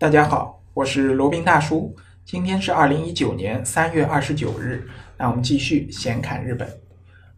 大家好，我是罗宾大叔。今天是二零一九年三月二十九日，那我们继续闲侃日本。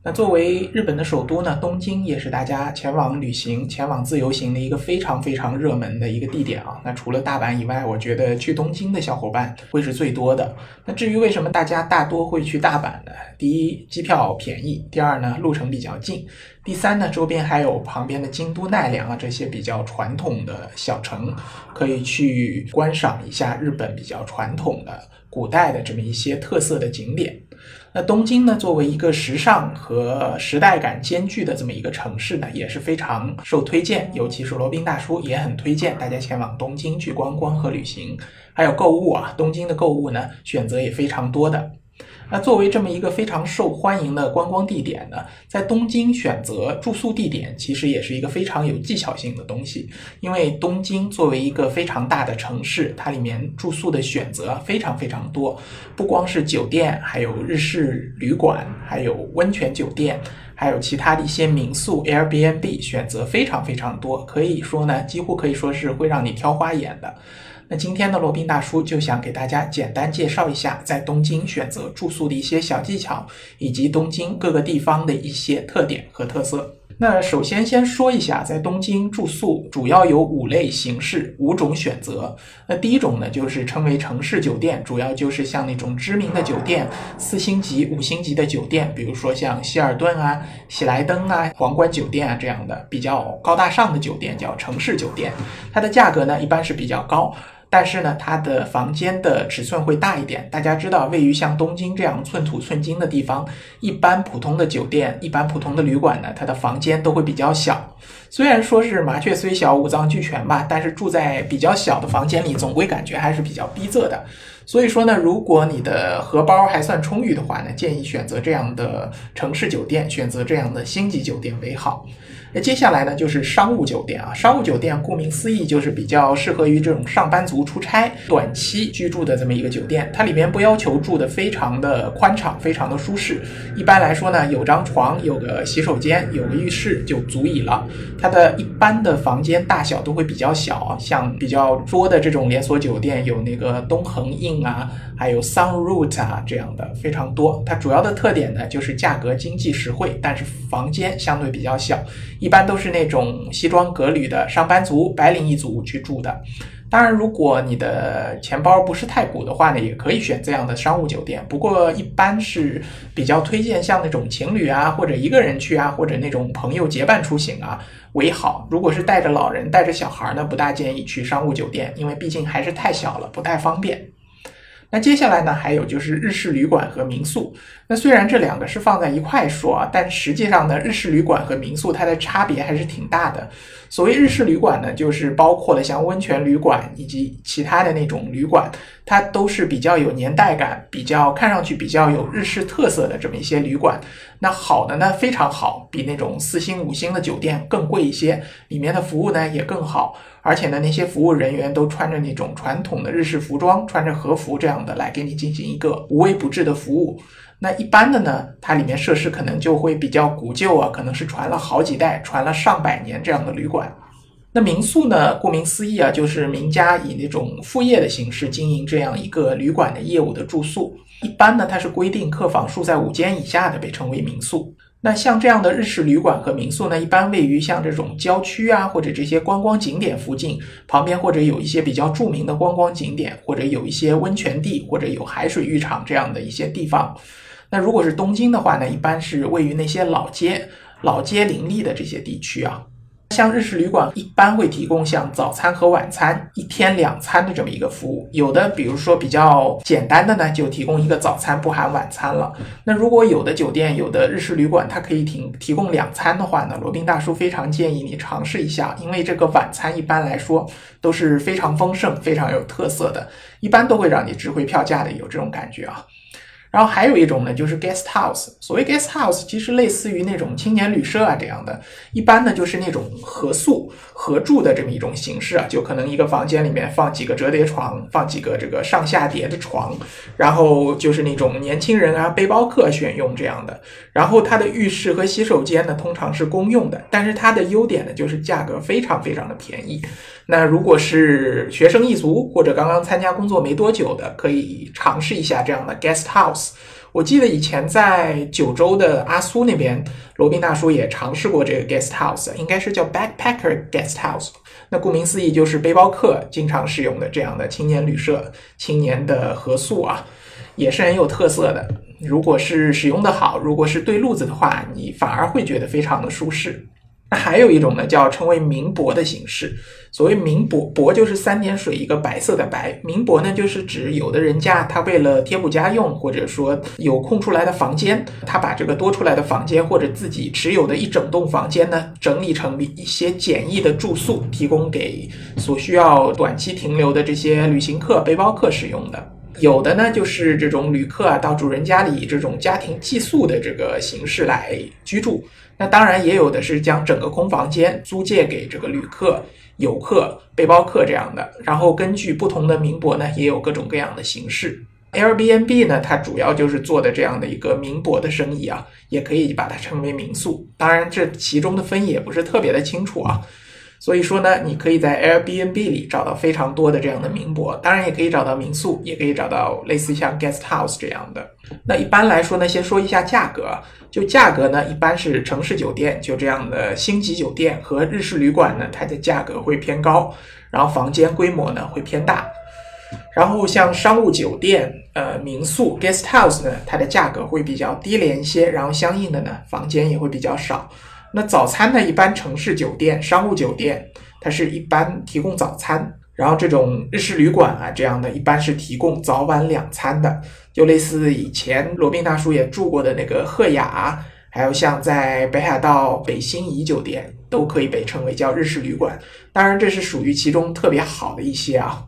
那作为日本的首都呢，东京也是大家前往旅行、前往自由行的一个非常非常热门的一个地点啊。那除了大阪以外，我觉得去东京的小伙伴会是最多的。那至于为什么大家大多会去大阪呢？第一，机票便宜；第二呢，路程比较近；第三呢，周边还有旁边的京都、奈良啊这些比较传统的小城，可以去观赏一下日本比较传统的古代的这么一些特色的景点。那东京呢，作为一个时尚和时代感兼具的这么一个城市呢，也是非常受推荐。尤其是罗宾大叔也很推荐大家前往东京去观光和旅行，还有购物啊。东京的购物呢，选择也非常多的。那作为这么一个非常受欢迎的观光地点呢，在东京选择住宿地点，其实也是一个非常有技巧性的东西。因为东京作为一个非常大的城市，它里面住宿的选择非常非常多，不光是酒店，还有日式旅馆，还有温泉酒店，还有其他的一些民宿 Airbnb，选择非常非常多，可以说呢，几乎可以说是会让你挑花眼的。那今天的罗宾大叔就想给大家简单介绍一下在东京选择住宿的一些小技巧，以及东京各个地方的一些特点和特色。那首先先说一下，在东京住宿主要有五类形式，五种选择。那第一种呢，就是称为城市酒店，主要就是像那种知名的酒店，四星级、五星级的酒店，比如说像希尔顿啊、喜来登啊、皇冠酒店啊这样的比较高大上的酒店，叫城市酒店。它的价格呢，一般是比较高。但是呢，它的房间的尺寸会大一点。大家知道，位于像东京这样寸土寸金的地方，一般普通的酒店、一般普通的旅馆呢，它的房间都会比较小。虽然说是麻雀虽小，五脏俱全吧，但是住在比较小的房间里，总归感觉还是比较逼仄的。所以说呢，如果你的荷包还算充裕的话呢，建议选择这样的城市酒店，选择这样的星级酒店为好。那接下来呢，就是商务酒店啊。商务酒店顾名思义，就是比较适合于这种上班族出差、短期居住的这么一个酒店。它里面不要求住的非常的宽敞、非常的舒适。一般来说呢，有张床、有个洗手间、有个浴室就足以了。它的一般的房间大小都会比较小，像比较多的这种连锁酒店，有那个东恒印啊，还有 Sunroot 啊这样的非常多。它主要的特点呢，就是价格经济实惠，但是房间相对比较小。一般都是那种西装革履的上班族、白领一族去住的。当然，如果你的钱包不是太鼓的话呢，也可以选这样的商务酒店。不过，一般是比较推荐像那种情侣啊，或者一个人去啊，或者那种朋友结伴出行啊为好。如果是带着老人、带着小孩呢，不大建议去商务酒店，因为毕竟还是太小了，不太方便。那接下来呢，还有就是日式旅馆和民宿。那虽然这两个是放在一块说啊，但实际上呢，日式旅馆和民宿它的差别还是挺大的。所谓日式旅馆呢，就是包括了像温泉旅馆以及其他的那种旅馆，它都是比较有年代感、比较看上去比较有日式特色的这么一些旅馆。那好的呢，非常好，比那种四星、五星的酒店更贵一些，里面的服务呢也更好。而且呢，那些服务人员都穿着那种传统的日式服装，穿着和服这样的来给你进行一个无微不至的服务。那一般的呢，它里面设施可能就会比较古旧啊，可能是传了好几代、传了上百年这样的旅馆。那民宿呢，顾名思义啊，就是名家以那种副业的形式经营这样一个旅馆的业务的住宿。一般呢，它是规定客房数在五间以下的被称为民宿。那像这样的日式旅馆和民宿呢，一般位于像这种郊区啊，或者这些观光景点附近，旁边或者有一些比较著名的观光景点，或者有一些温泉地，或者有海水浴场这样的一些地方。那如果是东京的话呢，一般是位于那些老街、老街林立的这些地区啊。像日式旅馆一般会提供像早餐和晚餐一天两餐的这么一个服务，有的比如说比较简单的呢，就提供一个早餐不含晚餐了。那如果有的酒店有的日式旅馆它可以提提供两餐的话呢，罗宾大叔非常建议你尝试一下，因为这个晚餐一般来说都是非常丰盛、非常有特色的，一般都会让你值回票价的，有这种感觉啊。然后还有一种呢，就是 guest house。所谓 guest house，其实类似于那种青年旅社啊这样的，一般呢就是那种合宿、合住的这么一种形式啊，就可能一个房间里面放几个折叠床，放几个这个上下叠的床，然后就是那种年轻人啊、背包客选用这样的。然后它的浴室和洗手间呢，通常是公用的，但是它的优点呢，就是价格非常非常的便宜。那如果是学生一族或者刚刚参加工作没多久的，可以尝试一下这样的 guest house。我记得以前在九州的阿苏那边，罗宾大叔也尝试过这个 guest house，应该是叫 backpacker guest house。那顾名思义就是背包客经常使用的这样的青年旅社、青年的合宿啊，也是很有特色的。如果是使用的好，如果是对路子的话，你反而会觉得非常的舒适。那还有一种呢，叫称为民泊的形式。所谓民泊，泊就是三点水一个白色的白。民泊呢，就是指有的人家他为了贴补家用，或者说有空出来的房间，他把这个多出来的房间或者自己持有的一整栋房间呢，整理成一些简易的住宿，提供给所需要短期停留的这些旅行客、背包客使用的。有的呢，就是这种旅客啊，到主人家里以这种家庭寄宿的这个形式来居住。那当然也有的是将整个空房间租借给这个旅客、游客、背包客这样的。然后根据不同的民博呢，也有各种各样的形式。Airbnb 呢，它主要就是做的这样的一个民博的生意啊，也可以把它称为民宿。当然，这其中的分野不是特别的清楚啊。所以说呢，你可以在 Airbnb 里找到非常多的这样的名博，当然也可以找到民宿，也可以找到类似像 guest house 这样的。那一般来说呢，先说一下价格，就价格呢，一般是城市酒店，就这样的星级酒店和日式旅馆呢，它的价格会偏高，然后房间规模呢会偏大。然后像商务酒店、呃民宿 guest house 呢，它的价格会比较低廉一些，然后相应的呢，房间也会比较少。那早餐呢？一般城市酒店、商务酒店，它是一般提供早餐。然后这种日式旅馆啊，这样的一般是提供早晚两餐的，就类似以前罗宾大叔也住过的那个鹤雅，还有像在北海道北新怡酒店，都可以被称为叫日式旅馆。当然，这是属于其中特别好的一些啊。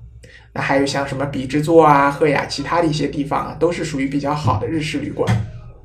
那还有像什么比之作啊、鹤雅，其他的一些地方啊，都是属于比较好的日式旅馆。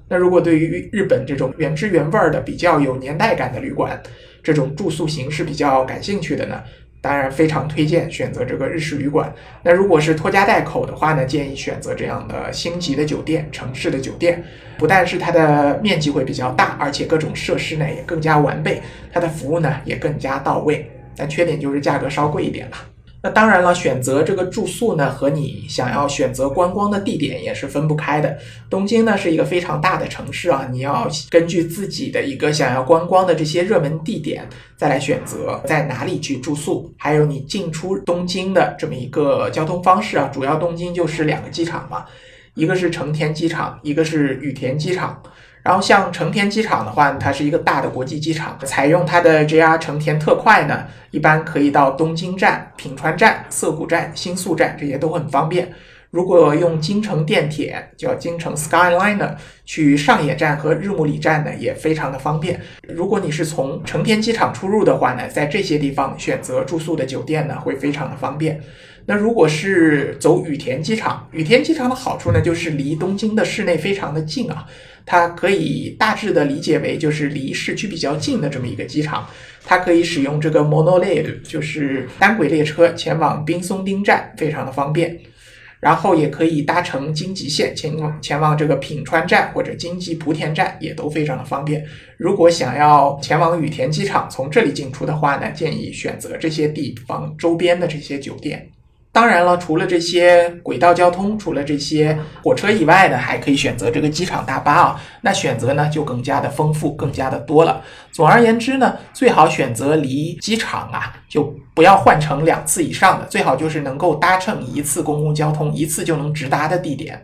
那如果对于日本这种原汁原味的、比较有年代感的旅馆，这种住宿形式比较感兴趣的呢，当然非常推荐选择这个日式旅馆。那如果是拖家带口的话呢，建议选择这样的星级的酒店、城市的酒店。不但是它的面积会比较大，而且各种设施呢也更加完备，它的服务呢也更加到位。但缺点就是价格稍贵一点了。那当然了，选择这个住宿呢，和你想要选择观光的地点也是分不开的。东京呢是一个非常大的城市啊，你要根据自己的一个想要观光的这些热门地点，再来选择在哪里去住宿。还有你进出东京的这么一个交通方式啊，主要东京就是两个机场嘛，一个是成田机场，一个是羽田机场。然后像成田机场的话，它是一个大的国际机场，采用它的 JR 成田特快呢，一般可以到东京站、品川站、涩谷站、新宿站，这些都很方便。如果用京成电铁，叫京成 Skyliner 去上野站和日暮里站呢，也非常的方便。如果你是从成田机场出入的话呢，在这些地方选择住宿的酒店呢，会非常的方便。那如果是走羽田机场，羽田机场的好处呢，就是离东京的市内非常的近啊。它可以大致的理解为就是离市区比较近的这么一个机场，它可以使用这个 monorail，就是单轨列车前往滨松町站，非常的方便。然后也可以搭乘京吉线前往前往这个品川站或者京急莆田站，也都非常的方便。如果想要前往羽田机场，从这里进出的话呢，建议选择这些地方周边的这些酒店。当然了，除了这些轨道交通，除了这些火车以外呢，还可以选择这个机场大巴啊。那选择呢就更加的丰富，更加的多了。总而言之呢，最好选择离机场啊，就不要换乘两次以上的，最好就是能够搭乘一次公共交通，一次就能直达的地点。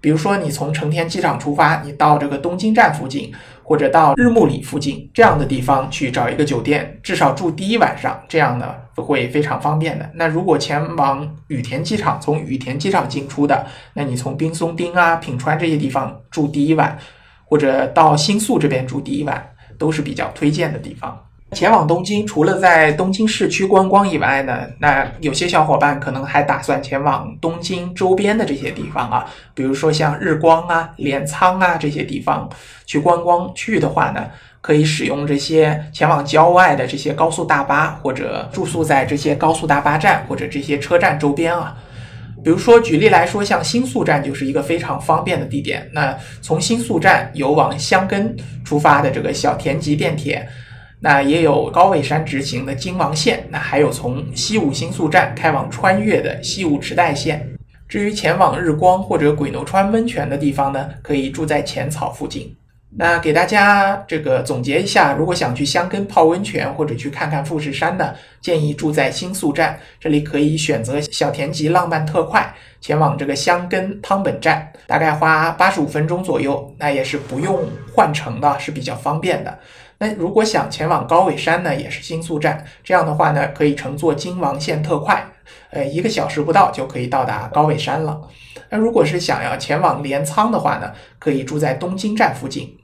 比如说，你从成田机场出发，你到这个东京站附近，或者到日暮里附近这样的地方去找一个酒店，至少住第一晚上，这样呢会非常方便的。那如果前往羽田机场，从羽田机场进出的，那你从滨松町啊、品川这些地方住第一晚，或者到新宿这边住第一晚，都是比较推荐的地方。前往东京，除了在东京市区观光以外呢，那有些小伙伴可能还打算前往东京周边的这些地方啊，比如说像日光啊、镰仓啊这些地方去观光。去的话呢，可以使用这些前往郊外的这些高速大巴，或者住宿在这些高速大巴站或者这些车站周边啊。比如说，举例来说，像新宿站就是一个非常方便的地点。那从新宿站有往箱根出发的这个小田急电铁。那也有高尾山直行的京王线，那还有从西武新宿站开往川越的西武池袋线。至于前往日光或者鬼怒川温泉的地方呢，可以住在浅草附近。那给大家这个总结一下，如果想去香根泡温泉或者去看看富士山的，建议住在新宿站，这里可以选择小田急浪漫特快前往这个香根汤本站，大概花八十五分钟左右，那也是不用换乘的，是比较方便的。那如果想前往高尾山呢，也是新宿站，这样的话呢，可以乘坐京王线特快，呃，一个小时不到就可以到达高尾山了。那如果是想要前往镰仓的话呢，可以住在东京站附近，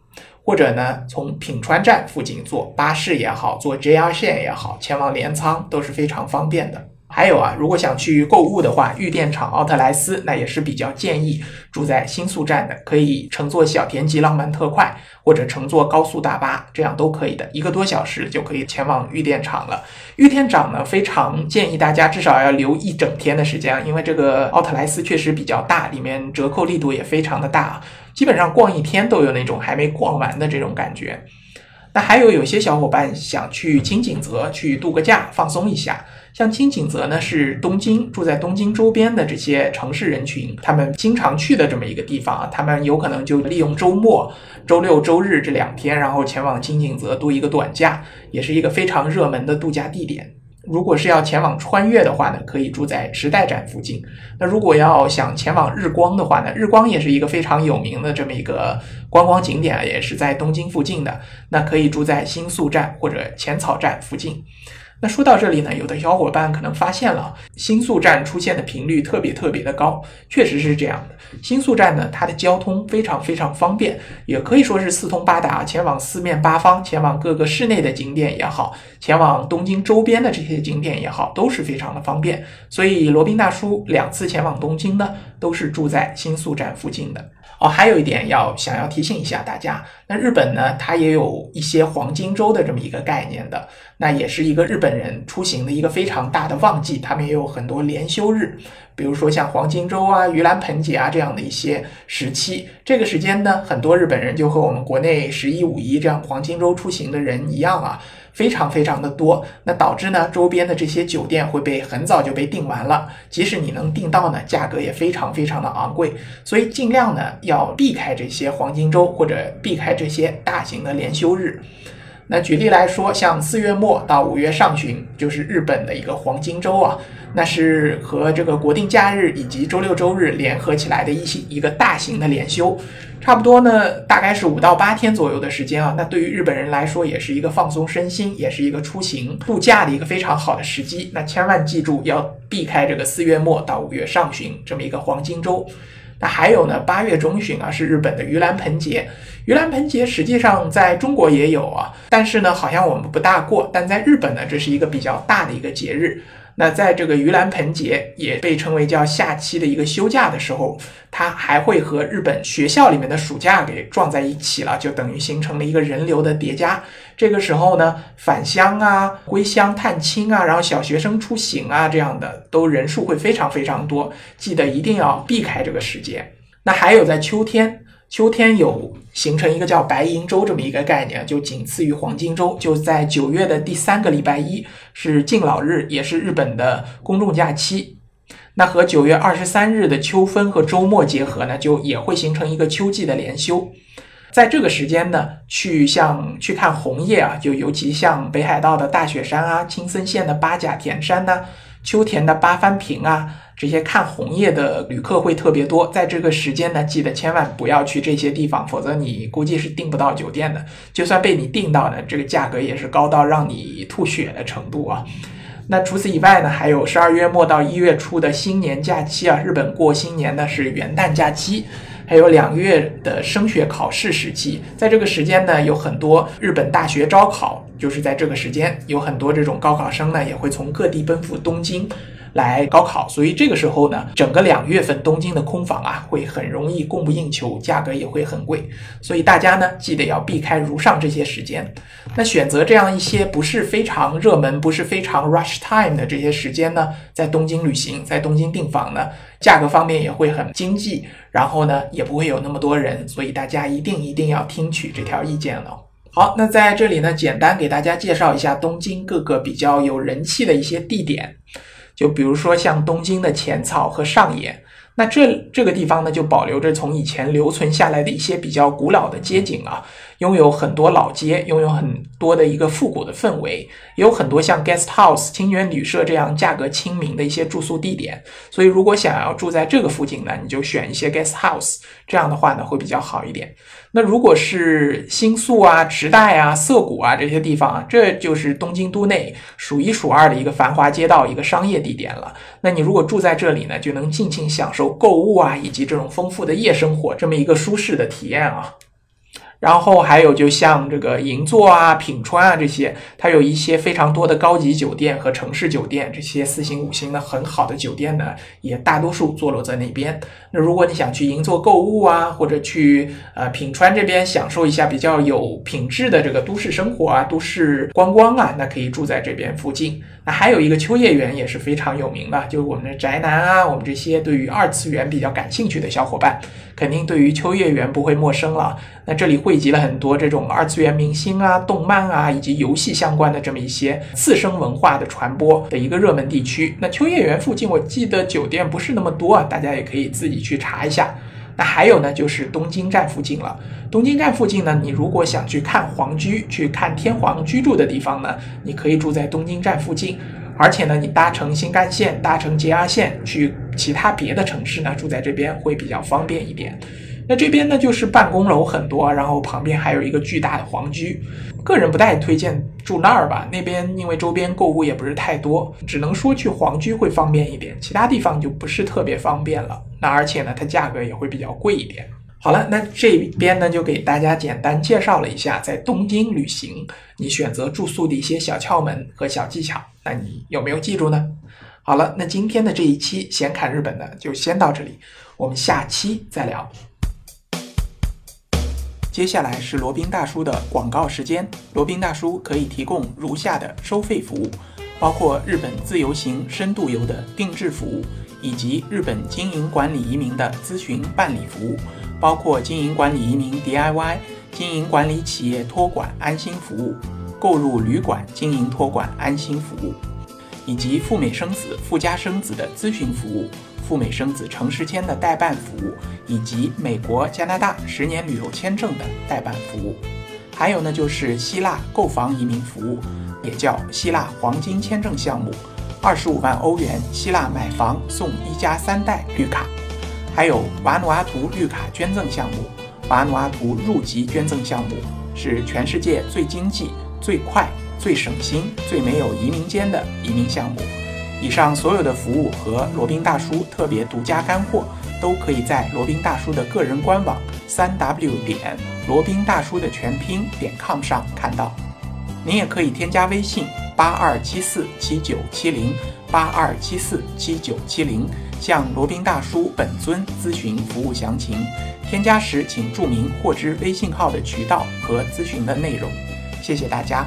或者呢，从品川站附近坐巴士也好，坐 JR 线也好，前往镰仓都是非常方便的。还有啊，如果想去购物的话，玉电厂奥特莱斯那也是比较建议住在新宿站的，可以乘坐小田急浪漫特快或者乘坐高速大巴，这样都可以的，一个多小时就可以前往玉电厂了。玉电厂呢，非常建议大家至少要留一整天的时间，因为这个奥特莱斯确实比较大，里面折扣力度也非常的大，基本上逛一天都有那种还没逛完的这种感觉。那还有有些小伙伴想去青井泽去度个假，放松一下。像青井泽呢，是东京住在东京周边的这些城市人群，他们经常去的这么一个地方啊。他们有可能就利用周末、周六、周日这两天，然后前往青井泽度一个短假，也是一个非常热门的度假地点。如果是要前往穿越的话呢，可以住在池袋站附近。那如果要想前往日光的话呢，日光也是一个非常有名的这么一个观光景点，也是在东京附近的，那可以住在新宿站或者浅草站附近。那说到这里呢，有的小伙伴可能发现了新宿站出现的频率特别特别的高，确实是这样的。新宿站呢，它的交通非常非常方便，也可以说是四通八达，前往四面八方，前往各个市内的景点也好，前往东京周边的这些景点也好，都是非常的方便。所以罗宾大叔两次前往东京呢，都是住在新宿站附近的。哦，还有一点要想要提醒一下大家，那日本呢，它也有一些黄金周的这么一个概念的，那也是一个日本人出行的一个非常大的旺季，他们也有很多连休日，比如说像黄金周啊、盂兰盆节啊这样的一些时期，这个时间呢，很多日本人就和我们国内十一、五一这样黄金周出行的人一样啊。非常非常的多，那导致呢周边的这些酒店会被很早就被订完了，即使你能订到呢，价格也非常非常的昂贵，所以尽量呢要避开这些黄金周或者避开这些大型的连休日。那举例来说，像四月末到五月上旬，就是日本的一个黄金周啊，那是和这个国定假日以及周六周日联合起来的一一个大型的连休。差不多呢，大概是五到八天左右的时间啊。那对于日本人来说，也是一个放松身心，也是一个出行度假的一个非常好的时机。那千万记住要避开这个四月末到五月上旬这么一个黄金周。那还有呢，八月中旬啊是日本的盂兰盆节。盂兰盆节实际上在中国也有啊，但是呢，好像我们不大过。但在日本呢，这是一个比较大的一个节日。那在这个盂兰盆节也被称为叫夏期的一个休假的时候，它还会和日本学校里面的暑假给撞在一起了，就等于形成了一个人流的叠加。这个时候呢，返乡啊、归乡探亲啊，然后小学生出行啊，这样的都人数会非常非常多，记得一定要避开这个时节。那还有在秋天。秋天有形成一个叫白银周这么一个概念，就仅次于黄金周，就在九月的第三个礼拜一是敬老日，也是日本的公众假期。那和九月二十三日的秋分和周末结合呢，就也会形成一个秋季的连休。在这个时间呢，去像去看红叶啊，就尤其像北海道的大雪山啊，青森县的八甲田山呐，秋田的八幡平啊。这些看红叶的旅客会特别多，在这个时间呢，记得千万不要去这些地方，否则你估计是订不到酒店的。就算被你订到呢，这个价格也是高到让你吐血的程度啊。那除此以外呢，还有十二月末到一月初的新年假期啊，日本过新年呢是元旦假期。还有两个月的升学考试时期，在这个时间呢，有很多日本大学招考，就是在这个时间，有很多这种高考生呢，也会从各地奔赴东京。来高考，所以这个时候呢，整个两月份东京的空房啊，会很容易供不应求，价格也会很贵。所以大家呢，记得要避开如上这些时间。那选择这样一些不是非常热门、不是非常 rush time 的这些时间呢，在东京旅行，在东京订房呢，价格方面也会很经济，然后呢，也不会有那么多人。所以大家一定一定要听取这条意见了。好，那在这里呢，简单给大家介绍一下东京各个比较有人气的一些地点。就比如说像东京的浅草和上野，那这这个地方呢，就保留着从以前留存下来的一些比较古老的街景啊。拥有很多老街，拥有很多的一个复古的氛围，也有很多像 guest house 清源旅社这样价格亲民的一些住宿地点。所以，如果想要住在这个附近呢，你就选一些 guest house，这样的话呢会比较好一点。那如果是新宿啊、池袋啊、涩谷啊这些地方啊，这就是东京都内数一数二的一个繁华街道、一个商业地点了。那你如果住在这里呢，就能尽情享受购物啊，以及这种丰富的夜生活，这么一个舒适的体验啊。然后还有就像这个银座啊、品川啊这些，它有一些非常多的高级酒店和城市酒店，这些四星、五星的很好的酒店呢，也大多数坐落在那边。那如果你想去银座购物啊，或者去呃品川这边享受一下比较有品质的这个都市生活啊、都市观光啊，那可以住在这边附近。那还有一个秋叶原也是非常有名的，就是我们的宅男啊，我们这些对于二次元比较感兴趣的小伙伴，肯定对于秋叶原不会陌生了。那这里汇集了很多这种二次元明星啊、动漫啊以及游戏相关的这么一些次生文化的传播的一个热门地区。那秋叶原附近，我记得酒店不是那么多啊，大家也可以自己去查一下。那还有呢，就是东京站附近了。东京站附近呢，你如果想去看皇居、去看天皇居住的地方呢，你可以住在东京站附近。而且呢，你搭乘新干线、搭乘 JR 线去其他别的城市呢，住在这边会比较方便一点。那这边呢，就是办公楼很多，然后旁边还有一个巨大的皇居。个人不太推荐住那儿吧，那边因为周边购物也不是太多，只能说去皇居会方便一点，其他地方就不是特别方便了。那而且呢，它价格也会比较贵一点。好了，那这边呢就给大家简单介绍了一下在东京旅行你选择住宿的一些小窍门和小技巧。那你有没有记住呢？好了，那今天的这一期闲侃日本呢就先到这里，我们下期再聊。接下来是罗宾大叔的广告时间。罗宾大叔可以提供如下的收费服务，包括日本自由行、深度游的定制服务，以及日本经营管理移民的咨询办理服务，包括经营管理移民 DIY、经营管理企业托管安心服务、购入旅馆经营托管安心服务，以及赴美生子、赴加生子的咨询服务。赴美生子、城市签的代办服务，以及美国、加拿大十年旅游签证的代办服务，还有呢，就是希腊购房移民服务，也叫希腊黄金签证项目，二十五万欧元希腊买房送一家三代绿卡，还有瓦努阿图绿卡捐赠项目，瓦努阿图入籍捐赠项目是全世界最经济、最快、最省心、最没有移民间的移民项目。以上所有的服务和罗宾大叔特别独家干货，都可以在罗宾大叔的个人官网三 w 点罗宾大叔的全拼点 com 上看到。您也可以添加微信八二七四七九七零八二七四七九七零，向罗宾大叔本尊咨询服务详情。添加时请注明获知微信号的渠道和咨询的内容。谢谢大家。